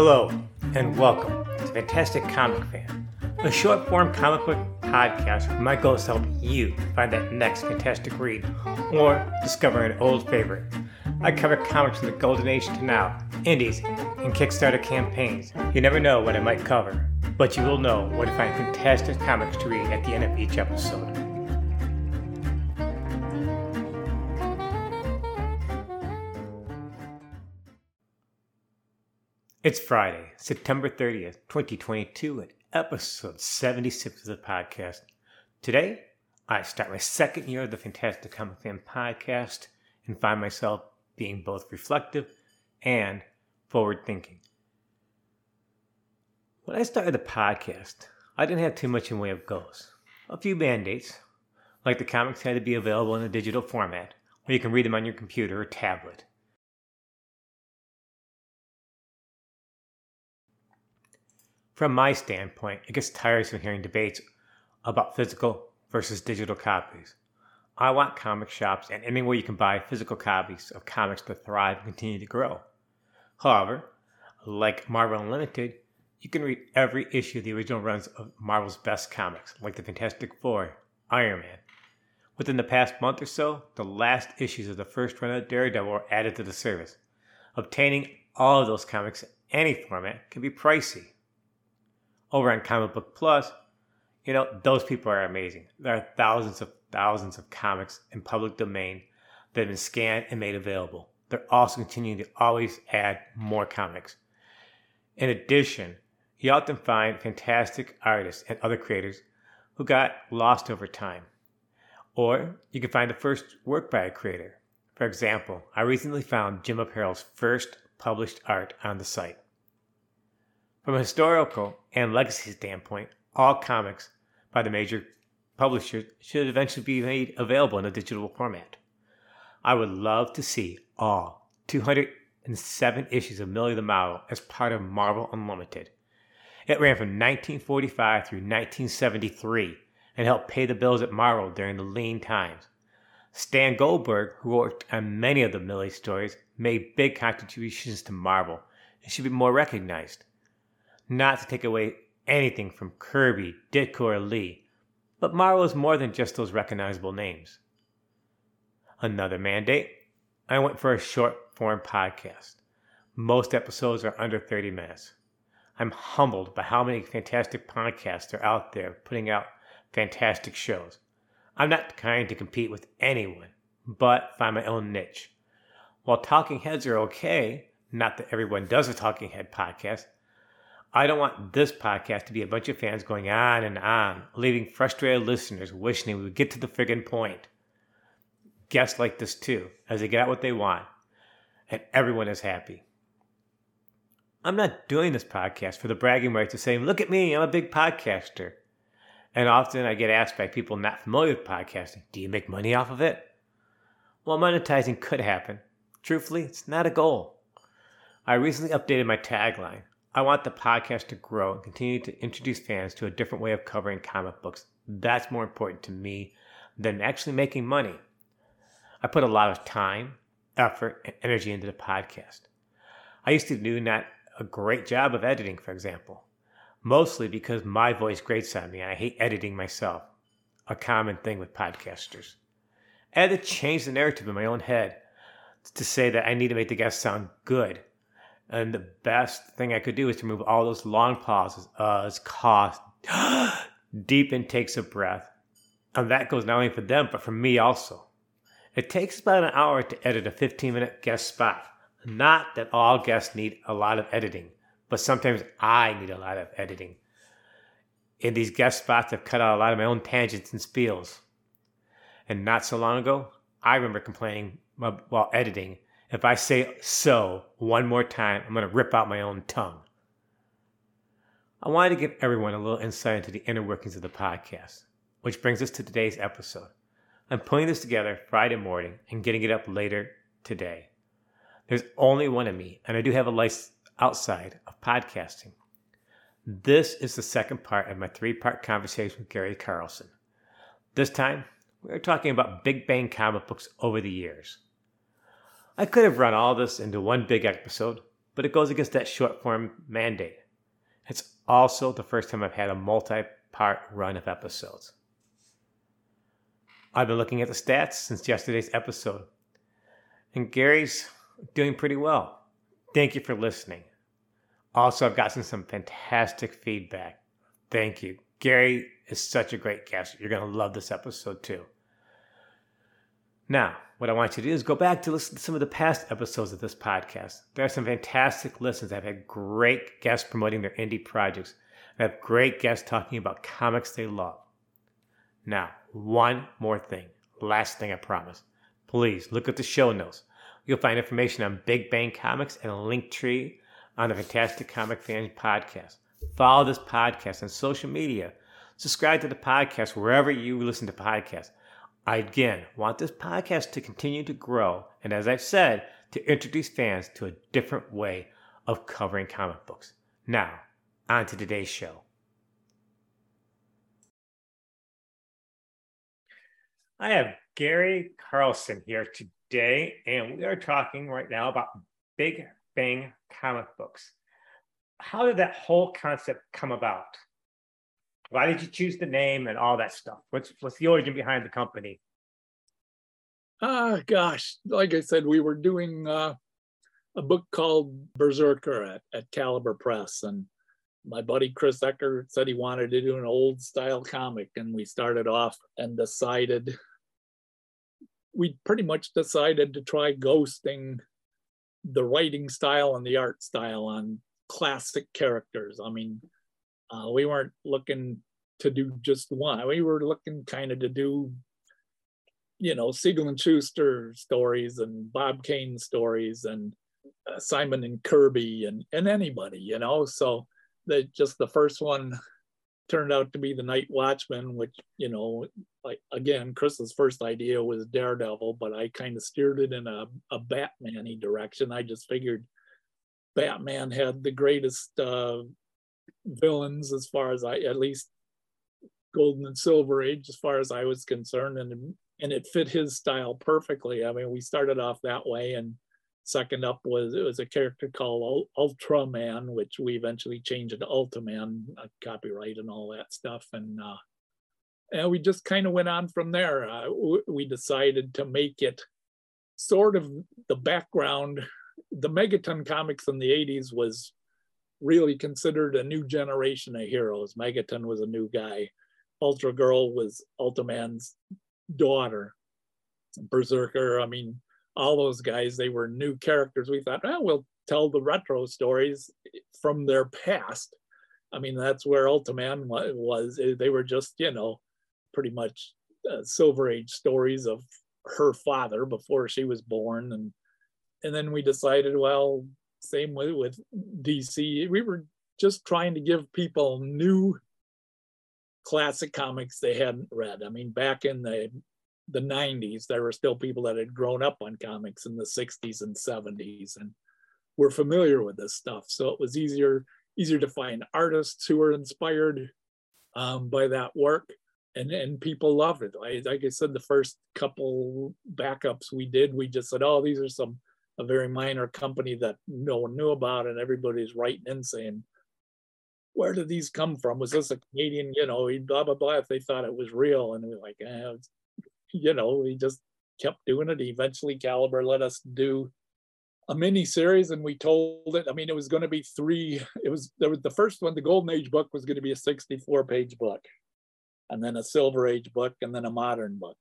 Hello, and welcome to Fantastic Comic Fan, a short form comic book podcast where my goal is to help you find that next fantastic read or discover an old favorite. I cover comics from the golden age to now, indies, and Kickstarter campaigns. You never know what I might cover, but you will know where to find fantastic comics to read at the end of each episode. It's Friday, September 30th, 2022, and episode 76 of the podcast. Today, I start my second year of the Fantastic Comic Fan podcast and find myself being both reflective and forward thinking. When I started the podcast, I didn't have too much in way of goals. A few mandates, like the comics had to be available in a digital format, where you can read them on your computer or tablet. From my standpoint, it gets tiresome hearing debates about physical versus digital copies. I want comic shops and anywhere you can buy physical copies of comics to thrive and continue to grow. However, like Marvel Unlimited, you can read every issue of the original runs of Marvel's best comics, like the Fantastic Four, Iron Man. Within the past month or so, the last issues of the first run of Daredevil were added to the service. Obtaining all of those comics in any format can be pricey over on Comic Book Plus, you know, those people are amazing. There are thousands of thousands of comics in public domain that have been scanned and made available. They're also continuing to always add more comics. In addition, you often find fantastic artists and other creators who got lost over time. Or you can find the first work by a creator. For example, I recently found Jim Aparo's first published art on the site. From a historical and legacy standpoint, all comics by the major publishers should eventually be made available in a digital format. I would love to see all 207 issues of Millie the Model as part of Marvel Unlimited. It ran from 1945 through 1973 and helped pay the bills at Marvel during the lean times. Stan Goldberg, who worked on many of the Millie stories, made big contributions to Marvel and should be more recognized not to take away anything from Kirby, Ditko, or Lee, but Marvel is more than just those recognizable names. Another mandate I went for a short form podcast. Most episodes are under 30 minutes. I'm humbled by how many fantastic podcasts are out there putting out fantastic shows. I'm not trying to compete with anyone, but find my own niche. While talking heads are okay, not that everyone does a talking head podcast, I don't want this podcast to be a bunch of fans going on and on, leaving frustrated listeners wishing we would get to the friggin' point. Guests like this too, as they get what they want, and everyone is happy. I'm not doing this podcast for the bragging rights of saying, look at me, I'm a big podcaster. And often I get asked by people not familiar with podcasting, do you make money off of it? Well, monetizing could happen. Truthfully, it's not a goal. I recently updated my tagline I want the podcast to grow and continue to introduce fans to a different way of covering comic books. That's more important to me than actually making money. I put a lot of time, effort, and energy into the podcast. I used to do not a great job of editing, for example, mostly because my voice grates on me and I hate editing myself, a common thing with podcasters. I had to change the narrative in my own head to say that I need to make the guests sound good and the best thing I could do is to remove all those long pauses, uhs, coughs, deep intakes of breath. And that goes not only for them, but for me also. It takes about an hour to edit a 15 minute guest spot. Not that all guests need a lot of editing, but sometimes I need a lot of editing. In these guest spots, I've cut out a lot of my own tangents and spiels. And not so long ago, I remember complaining while editing if I say so one more time, I'm going to rip out my own tongue. I wanted to give everyone a little insight into the inner workings of the podcast, which brings us to today's episode. I'm putting this together Friday morning and getting it up later today. There's only one of me, and I do have a life outside of podcasting. This is the second part of my three part conversation with Gary Carlson. This time, we are talking about Big Bang comic books over the years. I could have run all this into one big episode, but it goes against that short form mandate. It's also the first time I've had a multi part run of episodes. I've been looking at the stats since yesterday's episode, and Gary's doing pretty well. Thank you for listening. Also, I've gotten some fantastic feedback. Thank you. Gary is such a great guest. You're going to love this episode too. Now, what I want you to do is go back to listen to some of the past episodes of this podcast. There are some fantastic listens. I've had great guests promoting their indie projects. I have great guests talking about comics they love. Now, one more thing. Last thing I promise. Please look at the show notes. You'll find information on Big Bang Comics and a link tree on the Fantastic Comic Fans podcast. Follow this podcast on social media. Subscribe to the podcast wherever you listen to podcasts. I again want this podcast to continue to grow, and as I've said, to introduce fans to a different way of covering comic books. Now, on to today's show. I have Gary Carlson here today, and we are talking right now about Big Bang comic books. How did that whole concept come about? Why did you choose the name and all that stuff? What's what's the origin behind the company? Ah, gosh, like I said, we were doing uh, a book called Berserker at, at Caliber Press, and my buddy Chris Ecker said he wanted to do an old style comic, and we started off and decided we pretty much decided to try ghosting the writing style and the art style on classic characters. I mean, uh, we weren't looking to do just one. We were looking kind of to do, you know, Siegel and Shuster stories and Bob Kane stories and uh, Simon and Kirby and and anybody, you know. So that just the first one turned out to be the Night Watchman, which you know, like again, Chris's first idea was Daredevil, but I kind of steered it in a a Batman-y direction. I just figured Batman had the greatest uh, villains as far as I, at least Golden and Silver Age, as far as I was concerned, and and it fit his style perfectly. I mean, we started off that way, and second up was it was a character called Ultraman, which we eventually changed to Ultiman, uh, copyright and all that stuff, and uh, and we just kind of went on from there. Uh, we decided to make it sort of the background the Megaton comics in the 80s was really considered a new generation of heroes. Megaton was a new guy. Ultra Girl was Ultraman's daughter. Berserker, I mean, all those guys, they were new characters. We thought, well, we'll tell the retro stories from their past. I mean, that's where Ultraman was. They were just, you know, pretty much uh, Silver Age stories of her father before she was born and and then we decided, well, same with, with DC. We were just trying to give people new classic comics they hadn't read. I mean, back in the the 90s, there were still people that had grown up on comics in the 60s and 70s and were familiar with this stuff. So it was easier easier to find artists who were inspired um, by that work. And, and people loved it. Like I said, the first couple backups we did, we just said, oh, these are some a very minor company that no one knew about, and everybody's writing in saying, "Where did these come from? Was this a Canadian? You know, blah blah blah." If they thought it was real, and we're like, eh, you know, we just kept doing it. Eventually, Caliber let us do a mini series, and we told it. I mean, it was going to be three. It was there was the first one. The Golden Age book was going to be a 64 page book, and then a Silver Age book, and then a modern book.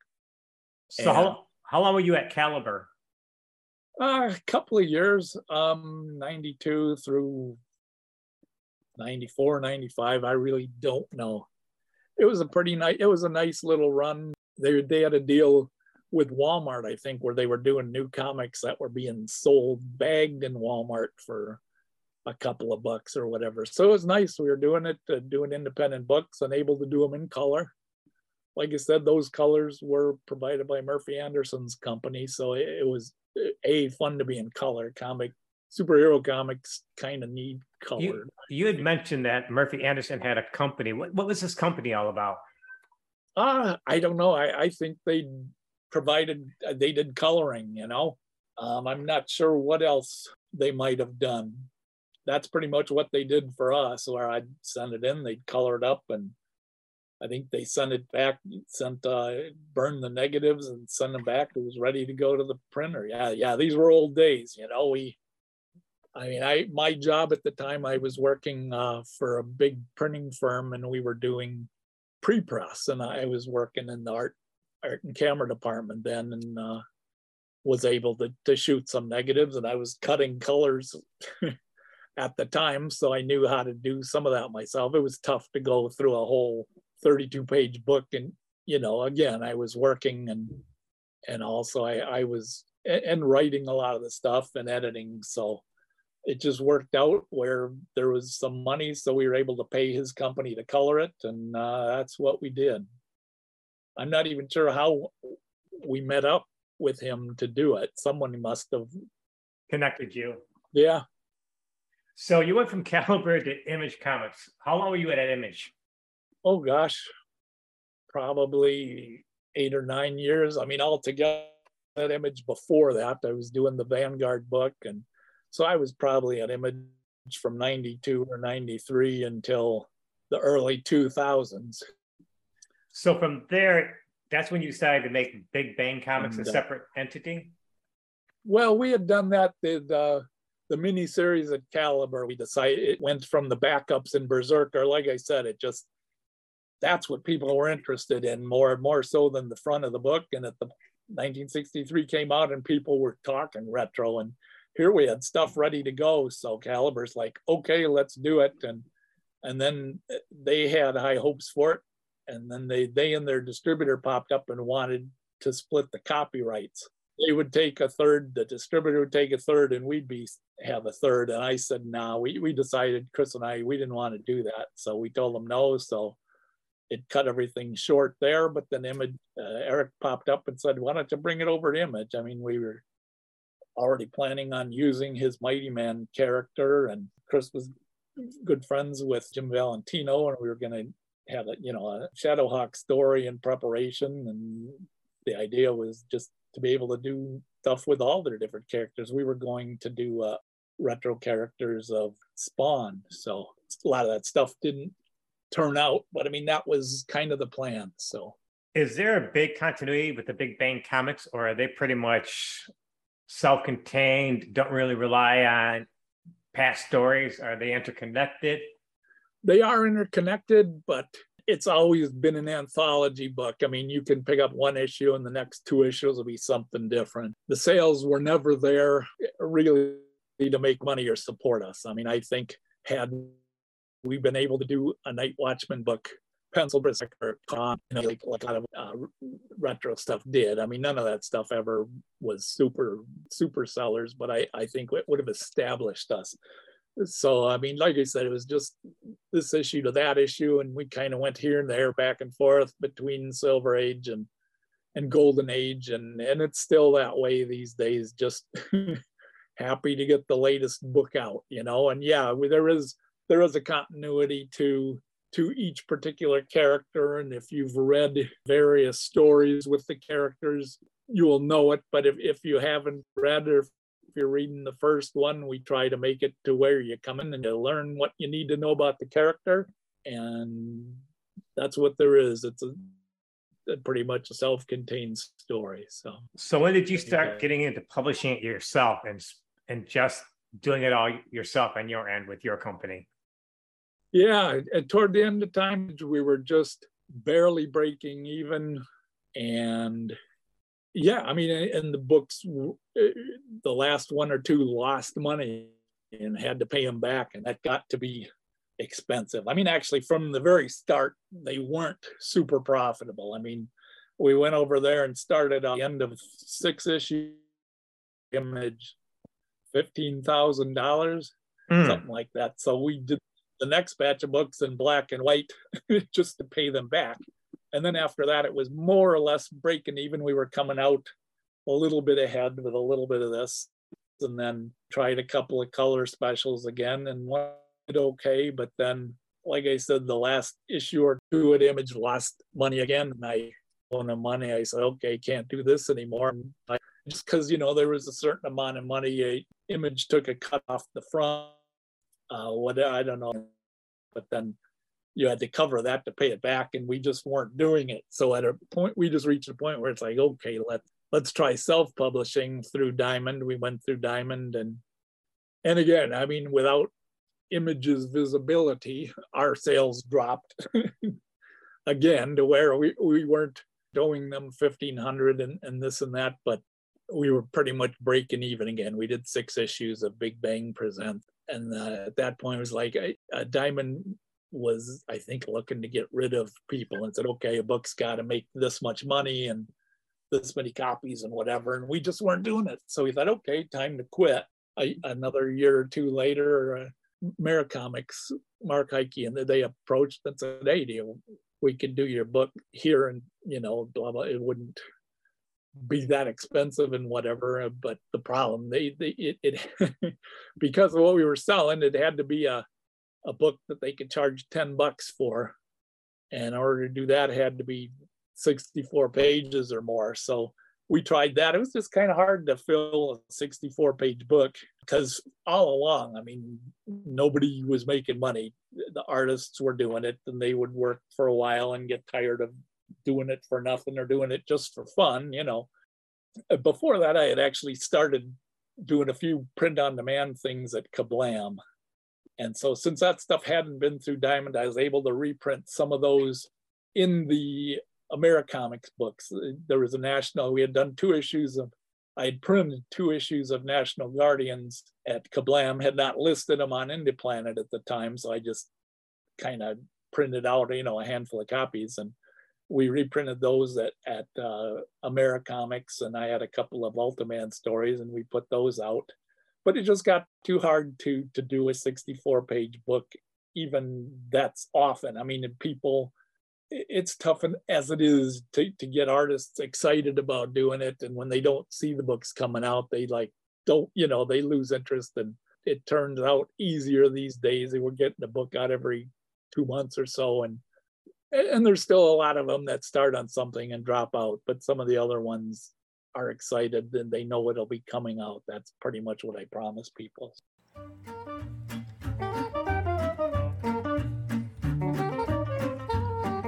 So and, how how long were you at Caliber? Uh, a couple of years, um, 92 through 94, 95. I really don't know. It was a pretty nice, it was a nice little run. They, they had a deal with Walmart, I think, where they were doing new comics that were being sold, bagged in Walmart for a couple of bucks or whatever. So it was nice. We were doing it, uh, doing independent books and able to do them in color. Like I said, those colors were provided by Murphy Anderson's company. So it, it was a fun to be in color. Comic superhero comics kind of need color. You, you, had mentioned that Murphy Anderson had a company. What, what was this company all about? Uh, I don't know. I, I think they provided, they did coloring, you know. Um, I'm not sure what else they might have done. That's pretty much what they did for us, where I'd send it in, they'd color it up, and I think they sent it back, sent uh, burned the negatives and sent them back. It was ready to go to the printer. Yeah, yeah, these were old days, you know. We, I mean, I my job at the time, I was working uh, for a big printing firm, and we were doing pre-press, and I was working in the art art and camera department then, and uh, was able to, to shoot some negatives and I was cutting colors at the time. So I knew how to do some of that myself. It was tough to go through a whole 32 page book. And, you know, again, I was working and, and also I, I was, and writing a lot of the stuff and editing. So it just worked out where there was some money. So we were able to pay his company to color it. And uh, that's what we did. I'm not even sure how we met up with him to do it. Someone must have connected you. Yeah. So you went from Caliber to Image Comics. How long were you at Image? Oh gosh, probably eight or nine years. I mean, altogether that Image before that, I was doing the Vanguard book, and so I was probably an Image from '92 or '93 until the early 2000s. So from there, that's when you decided to make Big Bang Comics and, a uh, separate entity. Well, we had done that. The the, the mini series at Caliber, we decided it went from the backups in Berserker. Like I said, it just that's what people were interested in more more so than the front of the book. And at the 1963 came out, and people were talking retro, and here we had stuff ready to go. So Caliber's like, okay, let's do it, and and then uh, they had high hopes for it. And then they they and their distributor popped up and wanted to split the copyrights. They would take a third the distributor would take a third and we'd be have a third. And i said no nah, we, we decided chris and i we didn't want to do that. So we told them no. So it cut everything short there but then image uh, erik popped up and said why don't you bring it over to image i mean we were already planning on using his mighty man character and chris was good friends with jim valentino and we were going to have a you know a Shadowhawk story in preparation, and the idea was just to be able to do stuff with all their different characters. We were going to do uh, retro characters of Spawn, so a lot of that stuff didn't turn out, but I mean that was kind of the plan. So, is there a big continuity with the Big Bang comics, or are they pretty much self-contained? Don't really rely on past stories? Are they interconnected? they are interconnected, but it's always been an anthology book. I mean, you can pick up one issue and the next two issues will be something different. The sales were never there eh, really to make money or support us. I mean, I think had we been able to do a Night Watchman book, Pencil Berserker, you know, like a lot of uh, retro stuff did. I mean, none of that stuff ever was super, super sellers, but I, I think it would have established us so I mean, like I said, it was just this issue to that issue, and we kind of went here and there, back and forth between Silver Age and and Golden Age, and and it's still that way these days. Just happy to get the latest book out, you know. And yeah, there is there is a continuity to to each particular character, and if you've read various stories with the characters, you will know it. But if if you haven't read or if you're reading the first one, we try to make it to where you come in and you learn what you need to know about the character. And that's what there is. It's a, a pretty much a self-contained story. So So when did you start getting into publishing it yourself and and just doing it all yourself on your end with your company? Yeah, and toward the end of time, we were just barely breaking even, and yeah, I mean, in the books, uh, the last one or two lost money and had to pay them back, and that got to be expensive. I mean, actually, from the very start, they weren't super profitable. I mean, we went over there and started on the end of six issue image, fifteen thousand dollars, mm. something like that. So we did the next batch of books in black and white just to pay them back. And then after that, it was more or less breaking even. We were coming out a little bit ahead with a little bit of this, and then tried a couple of color specials again and went okay. But then, like I said, the last issue or two at Image lost money again. And I won the money. I said, okay, can't do this anymore. I, just because, you know, there was a certain amount of money a Image took a cut off the front. Uh, what I don't know, but then you had to cover that to pay it back, and we just weren't doing it. So at a point, we just reached a point where it's like, okay, let let's try self-publishing through Diamond. We went through Diamond, and and again, I mean, without Image's visibility, our sales dropped again to where we, we weren't doing them 1500 and, and this and that, but we were pretty much breaking even again. We did six issues of Big Bang Present. And uh, at that point, it was like a Diamond was, I think, looking to get rid of people and said, okay, a book's got to make this much money and this many copies and whatever. And we just weren't doing it. So we thought, okay, time to quit. I, another year or two later, uh, Mark Heike, and they approached and said, "Hey, do you, we can do your book here, and you know, blah blah. It wouldn't be that expensive and whatever. Uh, but the problem, they, they it, it because of what we were selling, it had to be a a book that they could charge ten bucks for, and in order to do that, it had to be sixty four pages or more. So we tried that. It was just kind of hard to fill a 64 page book because all along, I mean, nobody was making money. The artists were doing it and they would work for a while and get tired of doing it for nothing or doing it just for fun, you know. Uh, before that, I had actually started doing a few print on demand things at Kablam. And so, since that stuff hadn't been through Diamond, I was able to reprint some of those in the Americomics books. Uh, there was a national, we had done two issues of, I had printed two issues of National Guardians at Kablam, had not listed them on IndyPlanet at the time. So I just kind of printed out, you know, a handful of copies and we reprinted those at, at uh, Americomics and I had a couple of Ultraman stories and we put those out. But it just got too hard to, to do a 64 page book. Even that's often, I mean, people, it's tough as it is to, to get artists excited about doing it and when they don't see the books coming out they like don't you know they lose interest and it turns out easier these days they were getting a book out every two months or so and and there's still a lot of them that start on something and drop out but some of the other ones are excited and they know it'll be coming out that's pretty much what i promise people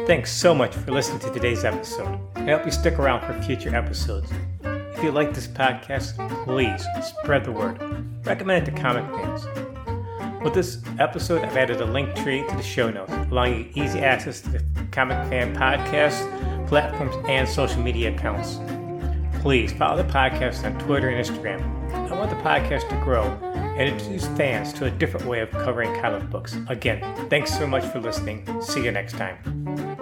Thanks so much for listening to today's episode. I hope you stick around for future episodes. If you like this podcast, please spread the word. Recommend it to comic fans. With this episode, I've added a link tree to the show notes, allowing you easy access to the Comic Fan podcast, platforms, and social media accounts. Please follow the podcast on Twitter and Instagram. I want the podcast to grow and introduce fans to a different way of covering comic books. Again, thanks so much for listening. See you next time.